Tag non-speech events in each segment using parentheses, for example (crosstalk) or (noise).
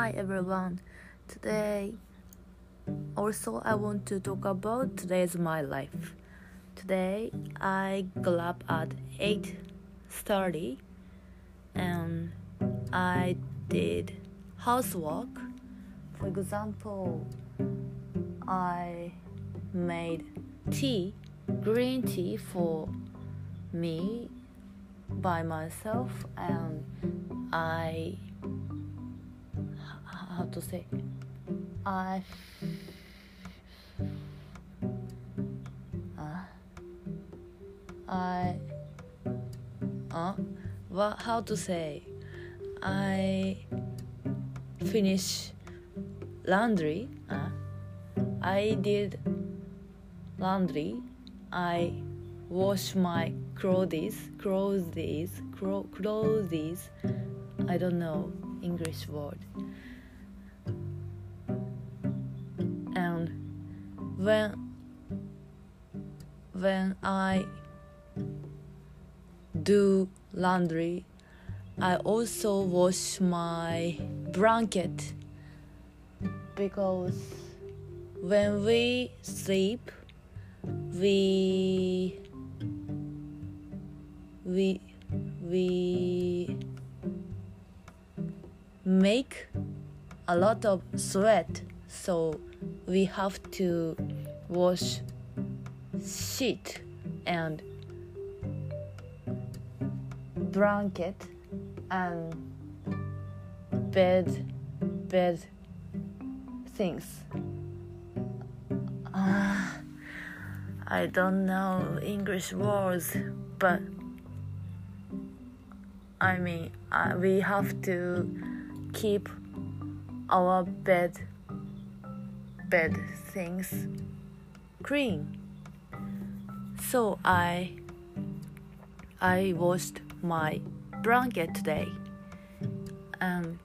Hi everyone. Today also I want to talk about today's my life. Today I got up at 8:30 and I did housework. For example, I made tea, green tea for me by myself and I how to say. I uh, I uh, what how to say? I finish laundry uh, I did laundry I wash my clothes clothes clothes I don't know English word when when I do laundry I also wash my blanket. Because when we sleep we we we make a lot of sweat so we have to wash sheet and blanket and bed bed things. Uh, i don't know english words but i mean uh, we have to keep our bed bed things. Clean so i i washed my blanket today. And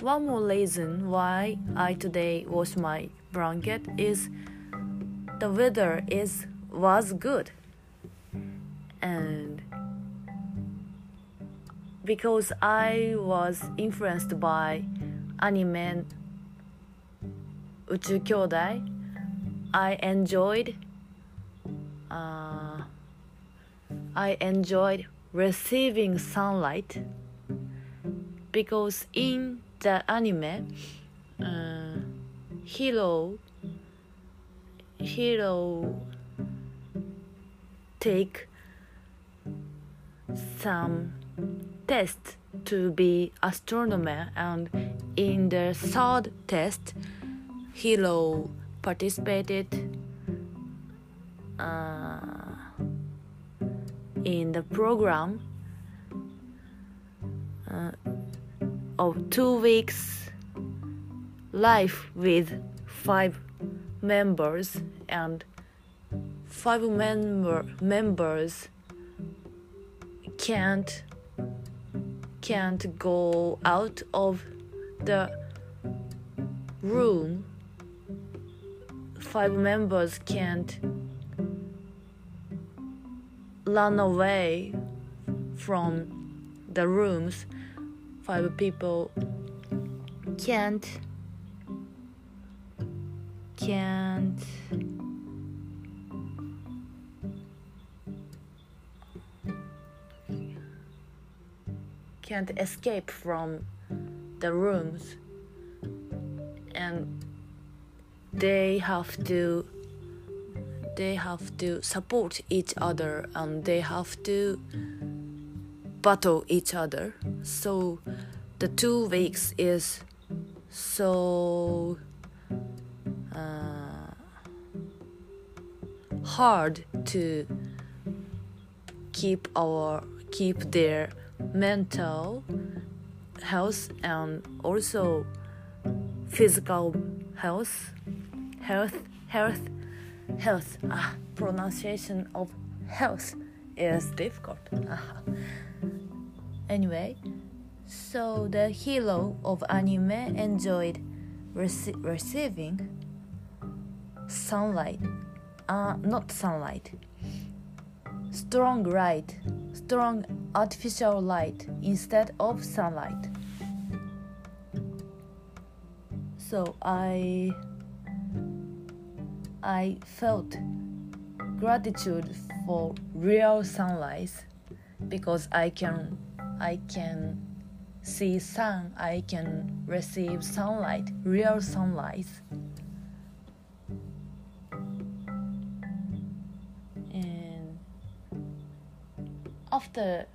one more reason why i today wash my blanket is the weather is was good. And because i was influenced by anime 宇宙兄弟 I enjoyed uh, I enjoyed receiving sunlight because in the anime uh, hero hero take some test to be astronomer and in the third test hero participated uh, in the program uh, of two weeks life with five members and five member members can't can't go out of the room five members can't run away from the rooms. Five people can't can't can't escape from the rooms. And they have to they have to support each other and they have to battle each other. So the two weeks is so uh, hard to keep our keep their mental health and also physical health health health health. Ah, pronunciation of health is difficult. Anyway so the hero of anime enjoyed rece- receiving sunlight. Uh, not sunlight. Strong light strong artificial light instead of sunlight. So I I felt gratitude for real sunlight because I can I can see sun I can receive sunlight real sunlight. And after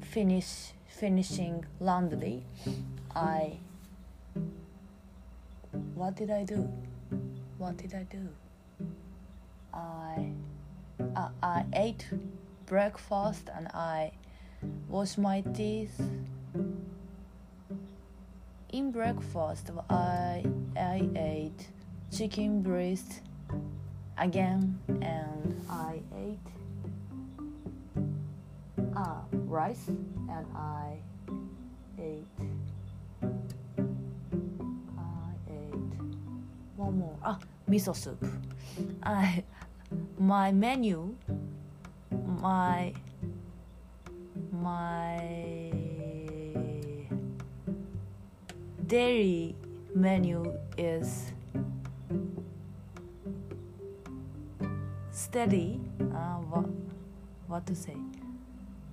finish finishing laundry I what did I do what did I do I uh, I ate breakfast and I washed my teeth. In breakfast, I I ate chicken breast again, and I ate uh, rice, and I ate one more ah miso soup. I my menu my my daily menu is steady uh, what, what to say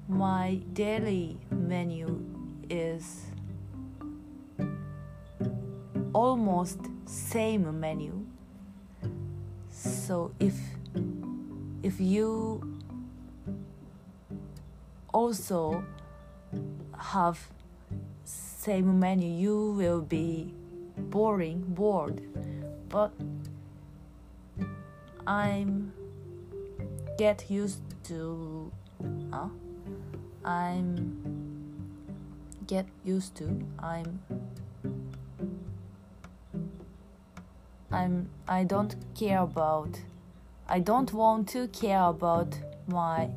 my daily menu is almost same menu. So if if you also have same menu you will be boring bored. But i'm get used to i'm get used to i'm i'm i don't care about I don't want to care about my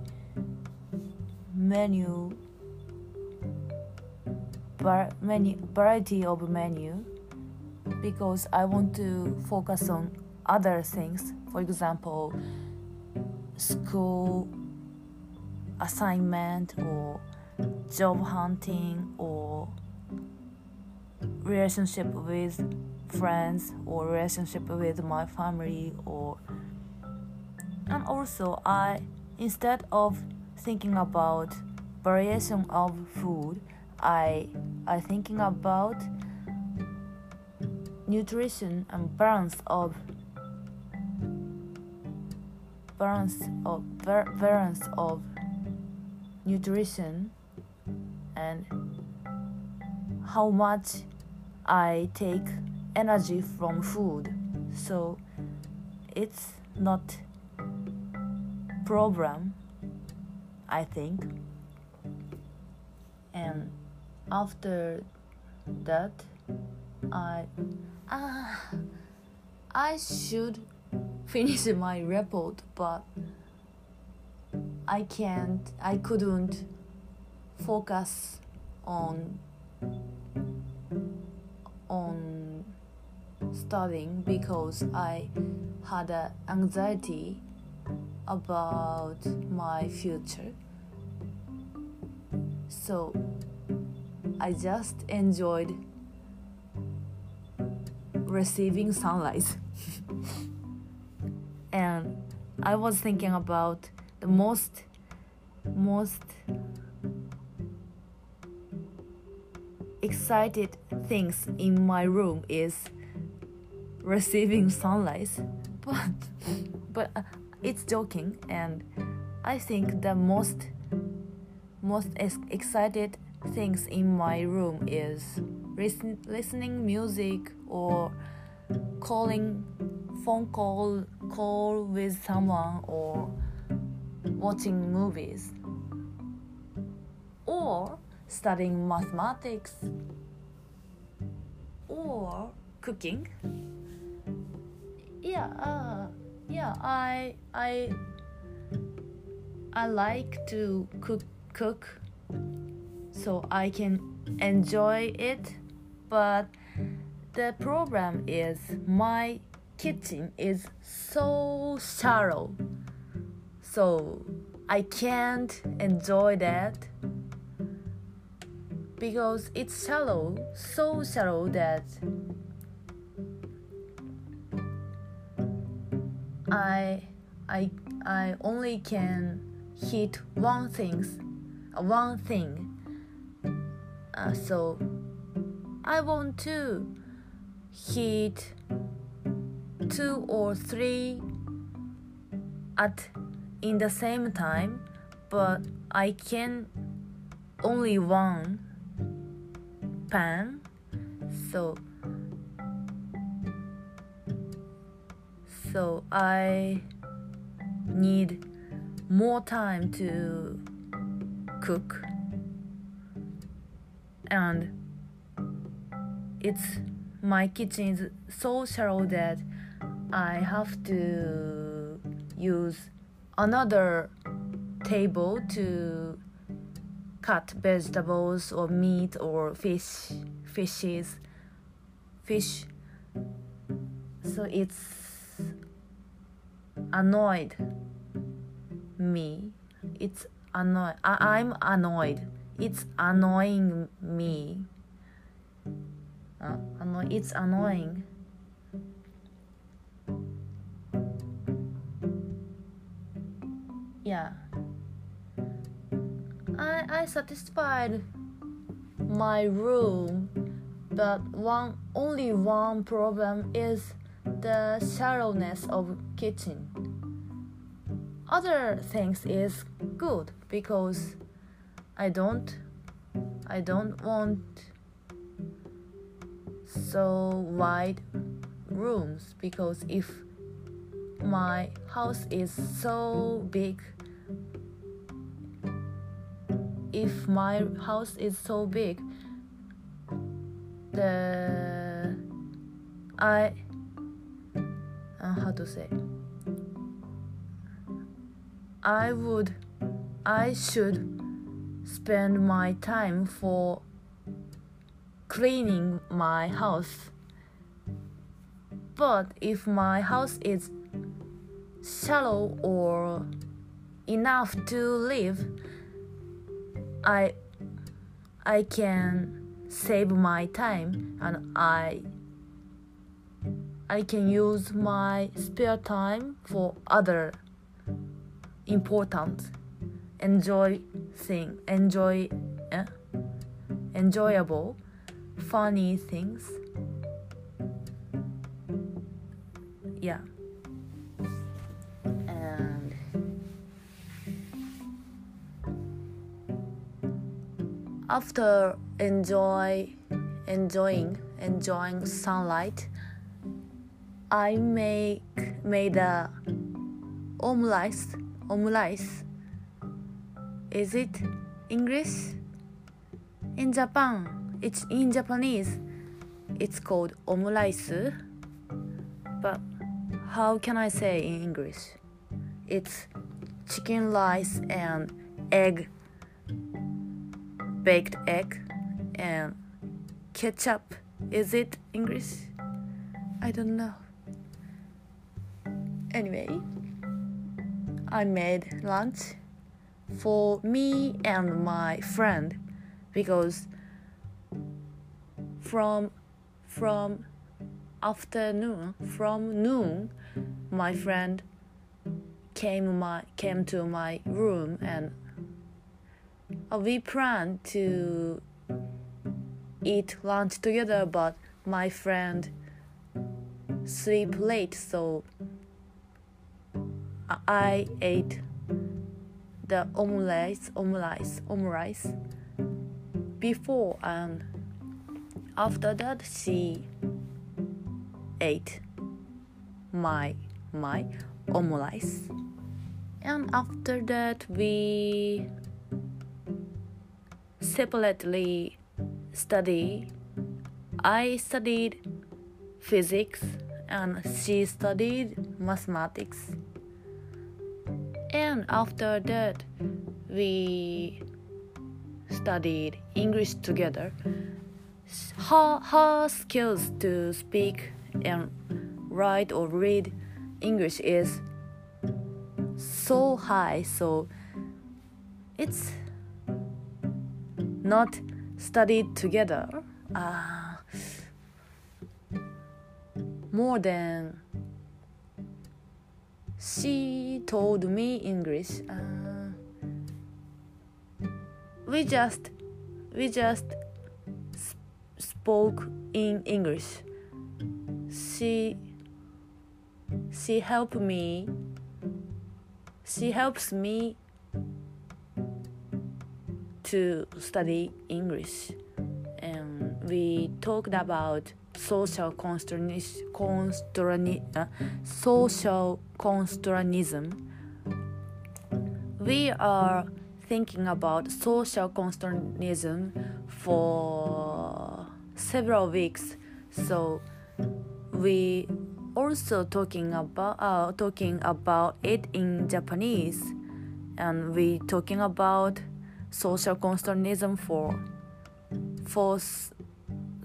menu, var- menu variety of menu because I want to focus on other things. For example, school assignment or job hunting or relationship with friends or relationship with my family or and also I instead of thinking about variation of food I I thinking about nutrition and balance of balance of balance of nutrition and how much I take energy from food so it's not problem I think. And after that, I uh, I should finish (laughs) my report, but I can't. I couldn't focus on on studying because I had a anxiety about my future. So I just enjoyed receiving sunlight. (laughs) and I was thinking about the most most excited things in my room is receiving mm. sunlight (laughs) but but uh, it's joking and i think the most most excited things in my room is listen, listening music or calling phone call call with someone or watching movies or studying mathematics or cooking yeah uh, yeah i i i like to cook cook so i can enjoy it but the problem is my kitchen is so shallow so i can't enjoy that because it's shallow so shallow that I I I only can hit one things, one thing. Uh, so I want to hit two or three at in the same time, but I can only one pan. So so I need more time to cook. And it's my kitchen is so shallow that I have to use another table to cut vegetables or meat or fish fishes fish. So it's annoyed me. It's annoyed I- i'm annoyed. It's annoying me. Uh, anno- it's annoying. Yeah. I, I satisfied my room but one only one problem is the shallowness of kitchen other things is good because i don't i don't want so wide rooms because if my house is so big if my house is so big the i uh, how to say i would i should spend my time for cleaning my house. But if my house is shallow or enough to live i i can save my time and i i can use my spare time for other important. Enjoy thing enjoy eh? enjoyable funny things. Yeah. And after enjoy enjoying enjoying sunlight i make made a omelette omelette is it english? In japan it's in japanese. It's called omelette but how can i say in english? It's chicken rice and egg baked egg and ketchup. Is it english? I don't know. Anyway i made lunch for me and my friend because from from afternoon from noon my friend came my came to my room and we planned to eat lunch together but my friend sleep late so I ate the omelette omelette omelette before and after that she ate my my omelette and after that we separately study. I studied physics and she studied mathematics and after that we studied english together. Her, her skills to speak and write or read english is so high so it's not studied together uh, more than she told me English. Uh, we just we just spoke in English. She she helped me. She helps me to study English, and we talked about social constrani- uh, social constranism. We are thinking about social constranism for several weeks, so we also talking about uh, talking about it in Japanese, and we talking about social constranism for for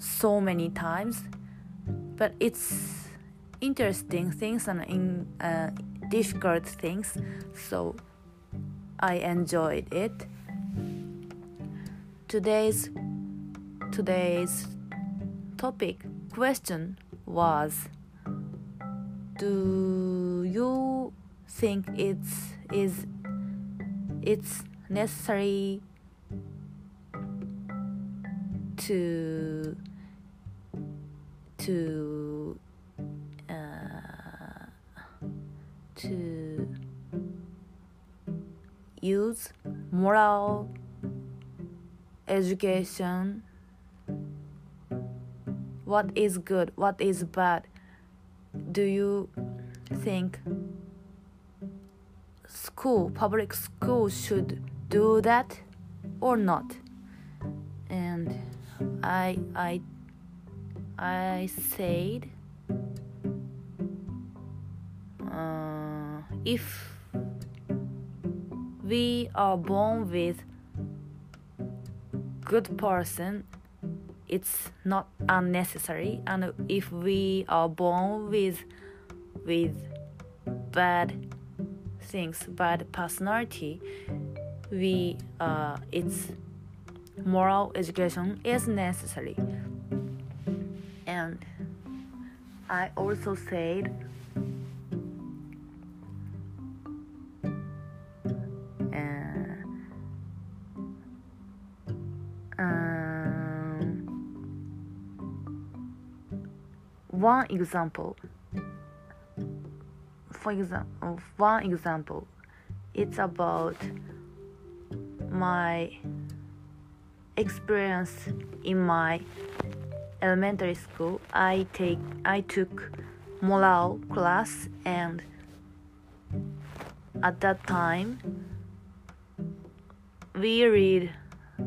so many times, but it's interesting things and in uh, difficult things, so I enjoyed it. Today's today's topic question was do you think it's is it's necessary to to uh, to use moral education. What is good what is bad? Do you think school public school should do that or not? And i i I said uh, if we are born with good person it's not unnecessary. And if we are born with with bad things bad personality we uh, it's moral education is necessary and I also said uh, um, one example. For example one example. It's about my experience in my elementary school, I take I took moral class and at that time we read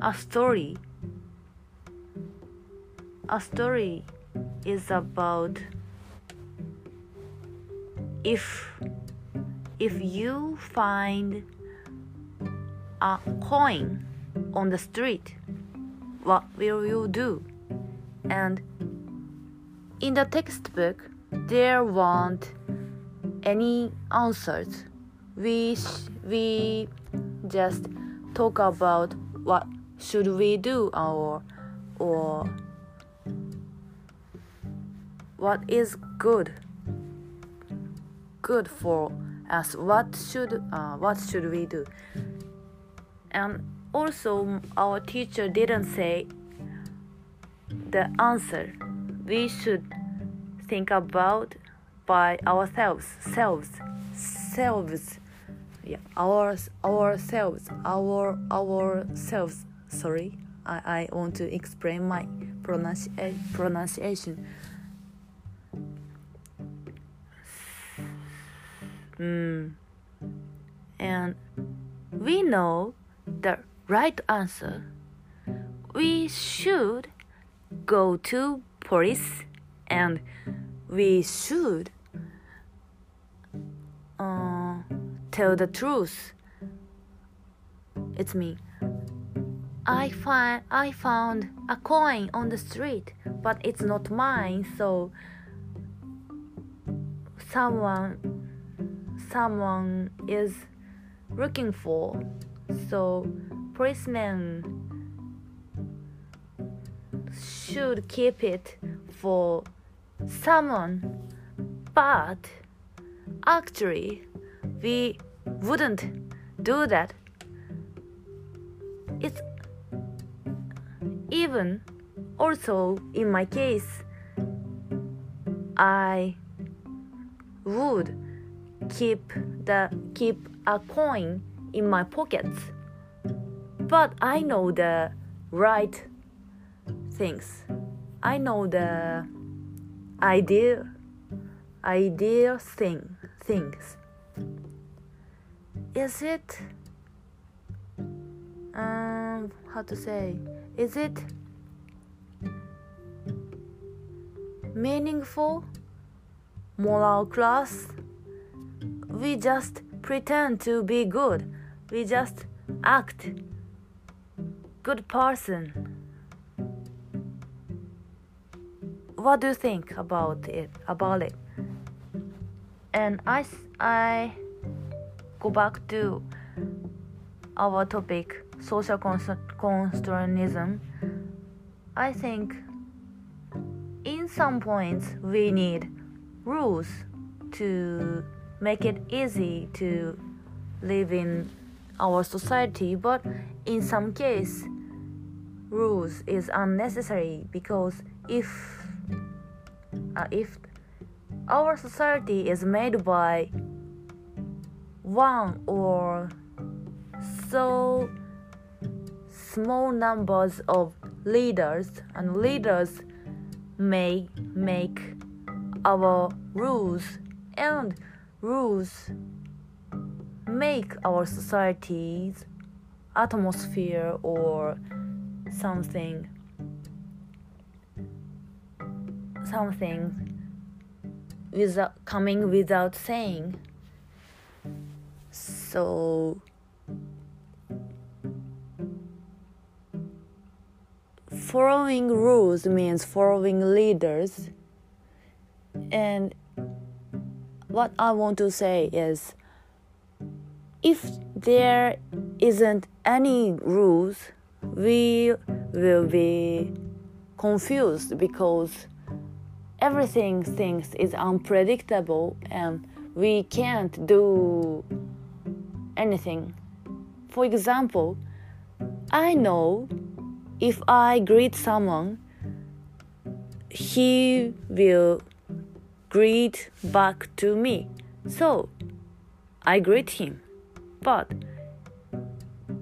a story. A story is about if if you find a coin on the street, what will you do? And in the textbook there weren't any answers. We we just talk about what should we do or or what is good good for us. What should uh, what should we do? And also our teacher didn't say the answer we should think about by ourselves selves selves. Yeah ours ourselves our ourselves. Sorry i i want to explain my pronunci- pronunciation. Mm. and we know the right answer. We should go to police and we should uh, tell the truth. It's me. I find I found a coin on the street, but it's not mine. So someone someone is looking for. So policeman should keep it for someone, but actually, we wouldn't do that. It's even also in my case, I would keep the keep a coin in my pockets. But I know the right things. I know the ideal ideal thing things. Is it um how to say is it meaningful moral class we just pretend to be good we just act good person what do you think about it about it? And i i go back to our topic social constructionism i think in some points we need rules to make it easy to live in our society but in some case rules is unnecessary because if uh, if our society is made by one or so small numbers of leaders and leaders may make our rules and rules make our society's atmosphere or something something without coming without saying. So following rules means following leaders. And what i want to say is if there isn't any rules we will be confused because everything things is unpredictable and we can't do anything for example i know if I greet someone, he will greet back to me. So I greet him. But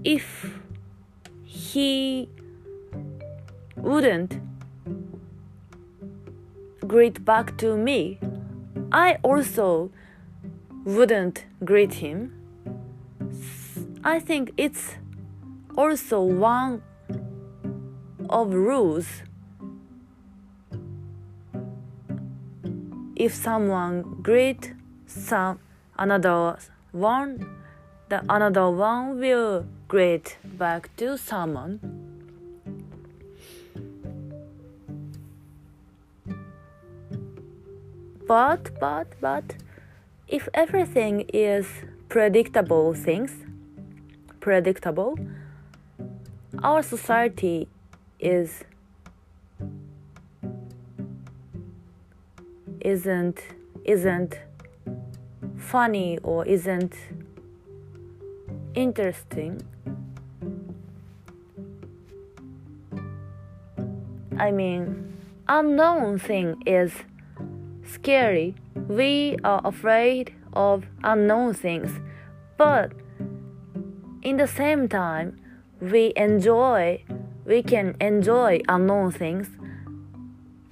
if he wouldn't greet back to me, I also wouldn't greet him. I think it's also one of rules. If someone greet some another one, the another one will greet back to someone. But but but if everything is predictable things predictable our society is isn't isn't funny or isn't interesting. I mean unknown thing is scary we are afraid of unknown things but in the same time we enjoy we can enjoy unknown things.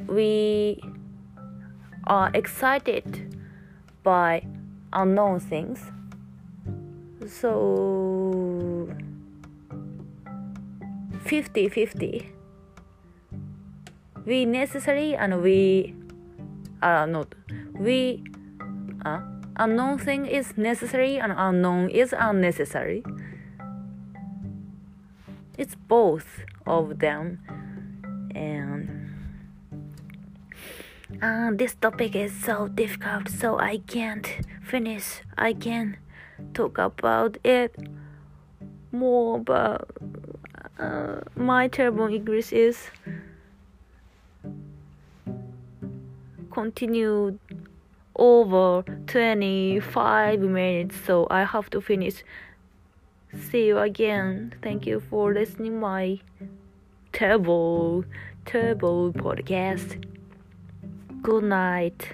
We are excited by unknown things. So 50 50. We necessary and we are not. We uh, unknown thing is necessary and unknown is unnecessary. It's both of them and uh, this topic is so difficult so i can't finish i can talk about it more but uh, my terrible english is continued over 25 minutes, so I have to finish. See you again. Thank you for listening my terrible, terrible podcast. Good night.